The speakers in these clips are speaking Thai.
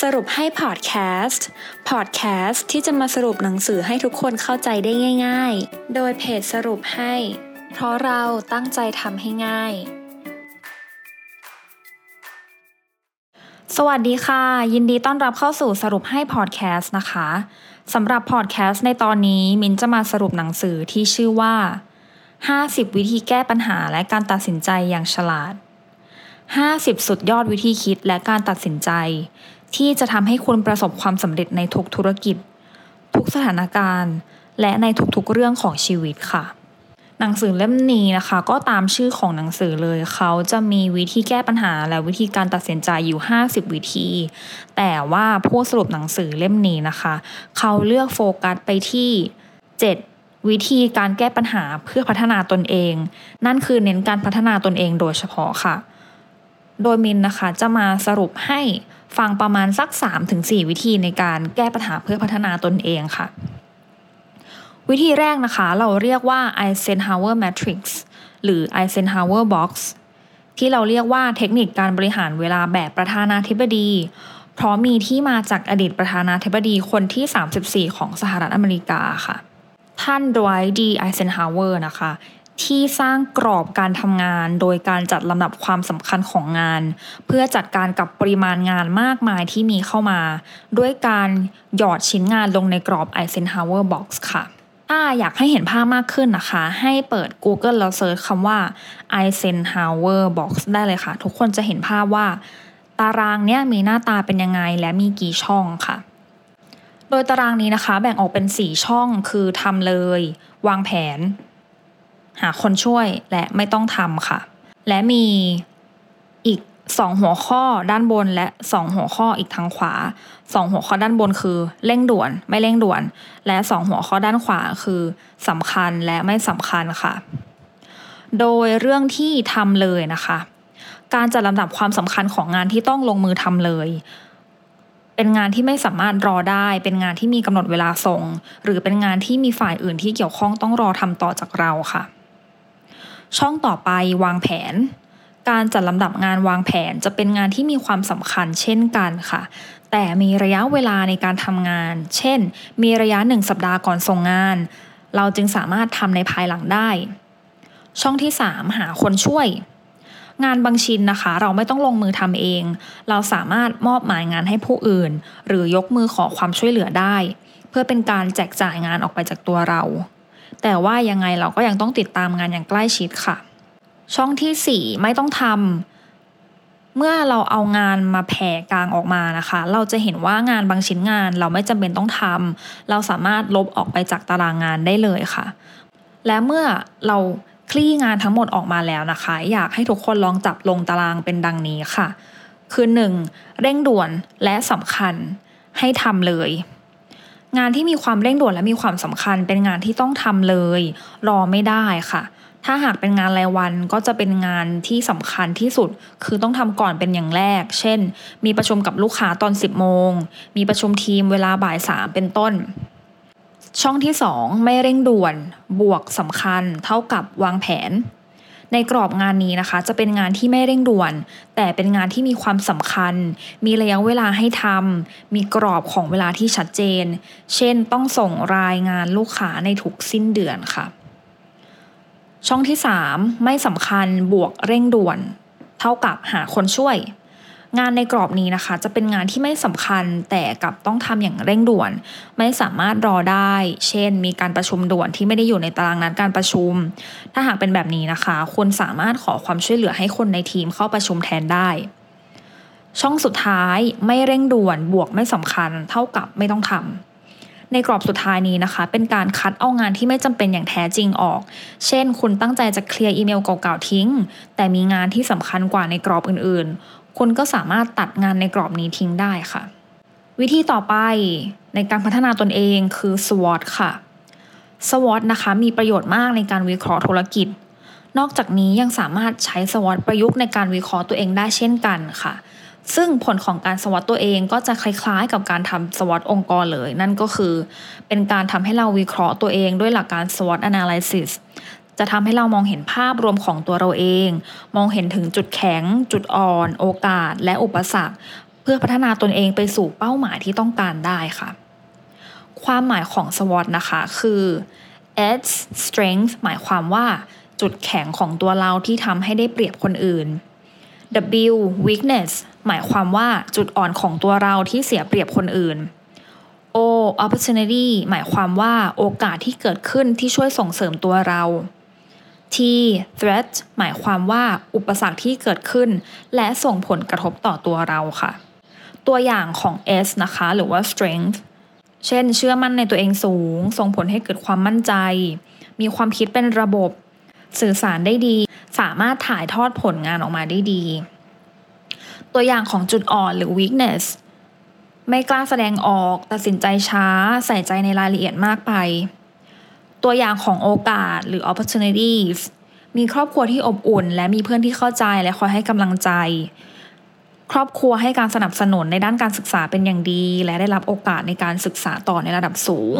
สรุปให้พอดแคสต์ พอดแคสต์ที่จะมาสรุปหนังสือให้ทุกคนเข้าใจได้ง่าย ๆ โดยเพจสรุปให้ เพราะเราตั้งใจทำให้ง่าย สวัสดีค่ะ ยินดีต้อนรับเข้าสู่สรุปให้พอดแคสต์นะคะสำหรับพอดแคสต์ในตอนนี้มินจะมาสรุปหนังสือที่ชื่อว่า 50 วิธีแก้ปัญหาและการตัดสินใจอย่างฉลาด50 สุดยอดวิธีคิดและการตัดสินใจ ที่จะทำให้คุณประสบความสำเร็จในทุกธุรกิจ ทุกสถานการณ์ และในทุกๆเรื่องของชีวิตค่ะ หนังสือเล่มนี้นะคะ ก็ตามชื่อของหนังสือเลย เขาจะมีวิธีแก้ปัญหาและวิธีการตัดสินใจอยู่ 50 วิธี แต่ว่าผู้สรุปหนังสือเล่มนี้นะคะ เขาเลือกโฟกัสไปที่ 7วิธีการแก้ปัญหาเพื่อพัฒนาตนเอง นั่นคือเน้นการพัฒนาตนเองโดยเฉพาะค่ะ โดยมินนะคะจะมาสรุปให้ ฟังประมาณสัก 3-4 วิธีในการแก้ปัญหาเพื่อพัฒนาตนเองค่ะ วิธีแรกนะคะเราเรียกว่า Eisenhower Matrix หรือ Eisenhower Box ที่เราเรียกว่าเทคนิคการบริหารเวลาแบบประธานาธิบดี เพราะมีที่มาจากอดีตประธานาธิบดีคนที่ 34 ของสหรัฐอเมริกาค่ะ ท่าน Dwight D. Eisenhower นะคะ ที่สร้างกรอบการทำงานโดยการจัดลำดับความสำคัญของงาน เพื่อจัดการกับปริมาณงานมากมายที่มีเข้ามา ด้วยการหยอดชิ้นงานลงในกรอบ Eisenhower Box ค่ะ ถ้าอยากให้เห็นภาพมากขึ้นนะคะ ให้เปิด Google แล้ว search คำว่า Eisenhower Box ได้เลยค่ะ ทุกคนจะเห็นภาพว่า ตารางเนี้ยมีหน้าตาเป็นยังไงและมีกี่ช่องค่ะโดยตารางนี้นะคะ แบ่งออกเป็น 4 ช่องคือทำเลย วางแผน หาคนช่วยและไม่ต้องทำค่ะ และมีอีก2หัวข้อด้านบนและ2หัวข้ออีกทางขวา2หัวข้อด้านบนคือเร่งด่วน ไม่เร่งด่วน และ2หัวข้อด้านขวาคือสำคัญและไม่สำคัญค่ะ โดยเรื่องที่ทำเลยนะคะ การจัดลำดับความสำคัญของงานที่ต้องลงมือทำเลย เป็นงานที่ไม่สามารถรอได้ เป็นงานที่มีกำหนดเวลาส่ง หรือเป็นงานที่มีฝ่ายอื่นที่เกี่ยวข้องต้องรอทำต่อจากเราค่ะ ช่องต่อไปวางแผน การจัดลำดับงานวางแผนจะเป็นงานที่มีความสำคัญเช่นกันค่ะ แต่มีระยะเวลาในการทำงาน เช่น มีระยะหนึ่งสัปดาห์ก่อนส่งงาน เราจึงสามารถทำในภายหลังได้ ช่องที่ 3 หาคนช่วย งานบางชิ้นนะคะ เราไม่ต้องลงมือทำเอง เราสามารถมอบหมายงานให้ผู้อื่น หรือยกมือขอความช่วยเหลือได้ เพื่อเป็นการแจกจ่ายงานออกไปจากตัวเรา แต่ว่ายังไงเราก็ยังต้องติดตามงานอย่างใกล้ชิดค่ะ ช่องที่ 4 ไม่ต้องทำเมื่อเราเอางานมาแผ่กลางออกมานะคะ เราจะเห็นว่างานบางชิ้นงานเราไม่จำเป็นต้องทำเราสามารถลบออกไปจากตารางงานได้เลยค่ะ และเมื่อเราคลี่งานทั้งหมดออกมาแล้วนะคะ อยากให้ทุกคนลองจับลงตารางเป็นดังนี้ค่ะ คือ 1. เร่งด่วนและสำคัญให้ทำเลย งานที่มีความเร่งด่วนและมีความสำคัญ เป็นงานที่ต้องทำเลย รอไม่ได้ค่ะ ถ้าหากเป็นงานรายวันก็จะเป็นงานที่สำคัญที่สุด คือต้องทำก่อนเป็นอย่างแรก เช่น มีประชุมกับลูกค้าตอน 10 โมง มีประชุมทีมเวลาบ่ายสามเป็นต้น ช่องที่ 2 ไม่เร่งด่วน บวกสำคัญ เท่ากับวางแผน ในกรอบงานนี้นะคะ จะเป็นงานที่ไม่เร่งด่วน แต่เป็นงานที่มีความสำคัญ มีระยะเวลาให้ทำมีกรอบของเวลาที่ชัดเจน เช่น ต้องส่งรายงานลูกค้าในทุกสิ้นเดือนค่ะ ช่องที่ 3 ไม่สำคัญบวกเร่งด่วน เท่ากับหาคนช่วย งานในกรอบนี้นะคะ จะเป็นงานที่ไม่สำคัญแต่กับต้องทำอย่างเร่งด่วน ไม่สามารถรอได้ เช่น มีการประชุมด่วนที่ไม่ได้อยู่ในตารางนัดการประชุม ถ้าหากเป็นแบบนี้นะคะคุณสามารถขอความช่วยเหลือให้คนในทีมเข้าประชุมแทนได้ ช่องสุดท้ายไม่เร่งด่วนบวกไม่สำคัญ เท่ากับไม่ต้องทำในกรอบสุดท้ายนี้นะคะ เป็นการคัดเอางานที่ไม่จำเป็นอย่างแท้จริงออก เช่น คุณตั้งใจจะเคลียร์อีเมลเก่าๆทิ้ง แต่มีงานที่สำคัญกว่าในกรอบอื่น คุณก็สามารถตัดงานในกรอบนี้ทิ้งได้ค่ะ วิธีต่อไปในการพัฒนาตนเองคือ SWOT ค่ะ SWOT นะคะมีประโยชน์มากในการวิเคราะห์ธุรกิจ นอกจากนี้ยังสามารถใช้ SWOT ประยุกต์ในการวิเคราะห์ตัวเองได้เช่นกันค่ะ ซึ่งผลของการสวอตตัวเองก็จะคล้ายๆ กับการทำสวอตองค์กรเลย นั่นก็คือ เป็นการทำให้เราวิเคราะห์ตัวเองด้วยหลักการ SWOT analysis จะทำให้เรามองเห็นภาพรวมของตัวเราเอง มองเห็นถึงจุดแข็ง จุดอ่อน โอกาส และอุปสรรค เพื่อพัฒนาตนเองไปสู่เป้าหมายที่ต้องการได้ค่ะ ความหมายของ SWOT นะคะคือ S strength หมายความว่าจุดแข็งของตัวเราที่ทำให้ได้เปรียบคนอื่น W weakness หมายความว่าจุดอ่อนของตัวเราที่เสียเปรียบคนอื่น O opportunity หมายความว่าโอกาสที่เกิดขึ้นที่ช่วยส่งเสริมตัวเรา T threat หมายความว่าอุปสรรคที่เกิดขึ้น และส่งผลกระทบต่อตัวเราค่ะ ตัวอย่างของ S นะคะ หรือว่า strength เช่น เชื่อมั่นในตัวเองสูง ส่งผลให้เกิดความมั่นใจ มีความคิดเป็นระบบ สื่อสารได้ดี สามารถถ่ายทอดผลงานออกมาได้ดี ตัวอย่างของจุดอ่อนหรือ weakness ไม่กล้าแสดงออก ตัดสินใจช้า ใส่ใจในรายละเอียดมากไป ตัวอย่างของโอกาสหรือ opportunities มีครอบครัวที่อบอุ่น และมีเพื่อนที่เข้าใจและคอยให้กำลังใจ ครอบครัวให้การสนับสนุนในด้านการศึกษาเป็นอย่างดี และได้รับโอกาสในการศึกษาต่อในระดับสูง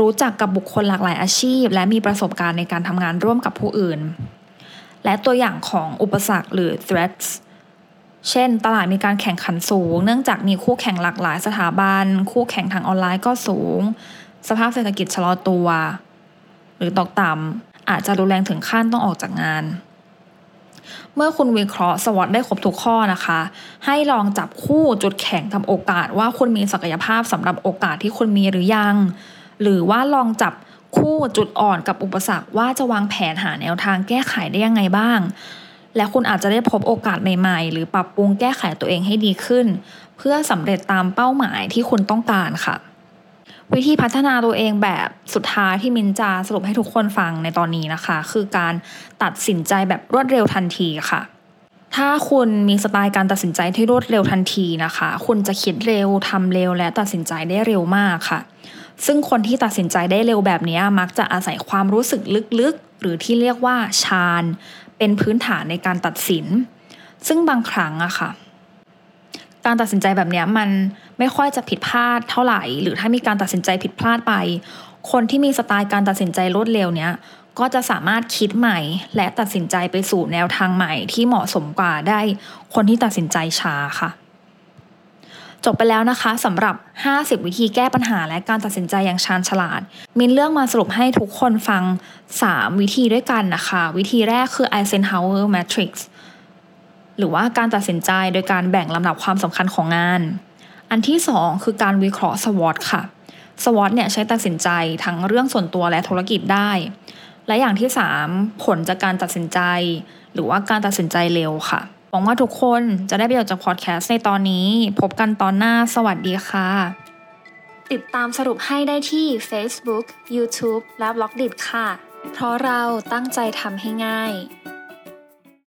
รู้จักกับบุคคลหลากหลายอาชีพ และมีประสบการณ์ในการทำงานร่วมกับผู้อื่น และตัวอย่างของอุปสรรคหรือ threats เช่น ตลาดมีการแข่งขันสูง เนื่องจากมีคู่แข่งหลากหลายสถาบัน คู่แข่งทางออนไลน์ก็สูง สภาพเศรษฐกิจชะลอตัว หรือตกต่ำอาจจะรุนแรงถึงขั้นต้องออกจากงาน เมื่อคุณวิเคราะห์สวอตได้ครบทุกข้อนะคะ ให้ลองจับคู่จุดแข็งกับโอกาสว่าคุณมีศักยภาพสำหรับโอกาสที่คุณมีหรือยัง หรือว่าลองจับคู่จุดอ่อนกับอุปสรรคว่าจะวางแผนหาแนวทางแก้ไขได้ยังไงบ้าง และคุณอาจจะได้พบโอกาสใหม่ๆ หรือปรับปรุงแก้ไขตัวเองให้ดีขึ้น เพื่อสำเร็จตามเป้าหมายที่คุณต้องการค่ะ วิธีพัฒนาตัวเองแบบสุดท้ายที่มินจาสรุปให้ทุกคนฟังในตอนนี้นะคะ คือการตัดสินใจแบบรวดเร็วทันทีค่ะ ถ้าคุณมีสไตล์การตัดสินใจที่รวดเร็วทันทีนะคะ คุณจะคิดเร็วทำเร็วและตัดสินใจได้เร็วมากค่ะ ซึ่งคนที่ตัดสินใจได้เร็วแบบนี้มักจะอาศัยความรู้สึกลึกๆ หรือที่เรียกว่าชาญเป็นพื้นฐานในการตัดสิน ซึ่งบางครั้งอะค่ะ การตัดสินใจแบบนี้มันไม่ค่อยจะผิดพลาดเท่าไหร่ หรือถ้ามีการตัดสินใจผิดพลาดไป คนที่มีสไตล์การตัดสินใจรวดเร็วเนี้ยก็จะสามารถคิดใหม่ และตัดสินใจไปสู่แนวทางใหม่ที่เหมาะสมกว่าได้คนที่ตัดสินใจช้าค่ะ จบไปแล้วนะคะสำหรับ 50 วิธีแก้ปัญหาและการตัดสินใจอย่างชาญฉลาด มินเลือกมาสรุปให้ทุกคนฟัง 3 วิธีด้วยกันนะคะ วิธีแรกคือ Eisenhower Matrix หรือว่าการตัดสินใจโดยการแบ่งลำดับความสำคัญของงาน อันที่ 2 คือการวิเคราะห์ SWOT ค่ะ SWOT เนี่ยใช้ตัดสินใจทั้งเรื่องส่วนตัวและธุรกิจได้ และอย่างที่ 3 ผลจากการตัดสินใจ หรือว่าการตัดสินใจเร็วค่ะหวังว่าทุกคนจะได้ประโยชน์จากพอดแคสต์ในตอนนี้ พบกันตอนหน้าสวัสดีค่ะ ติดตามสรุปให้ได้ที่ Facebook, YouTube และ b ล็อกดิค่ะ เพราะเราตั้งใจทำให้ง่าย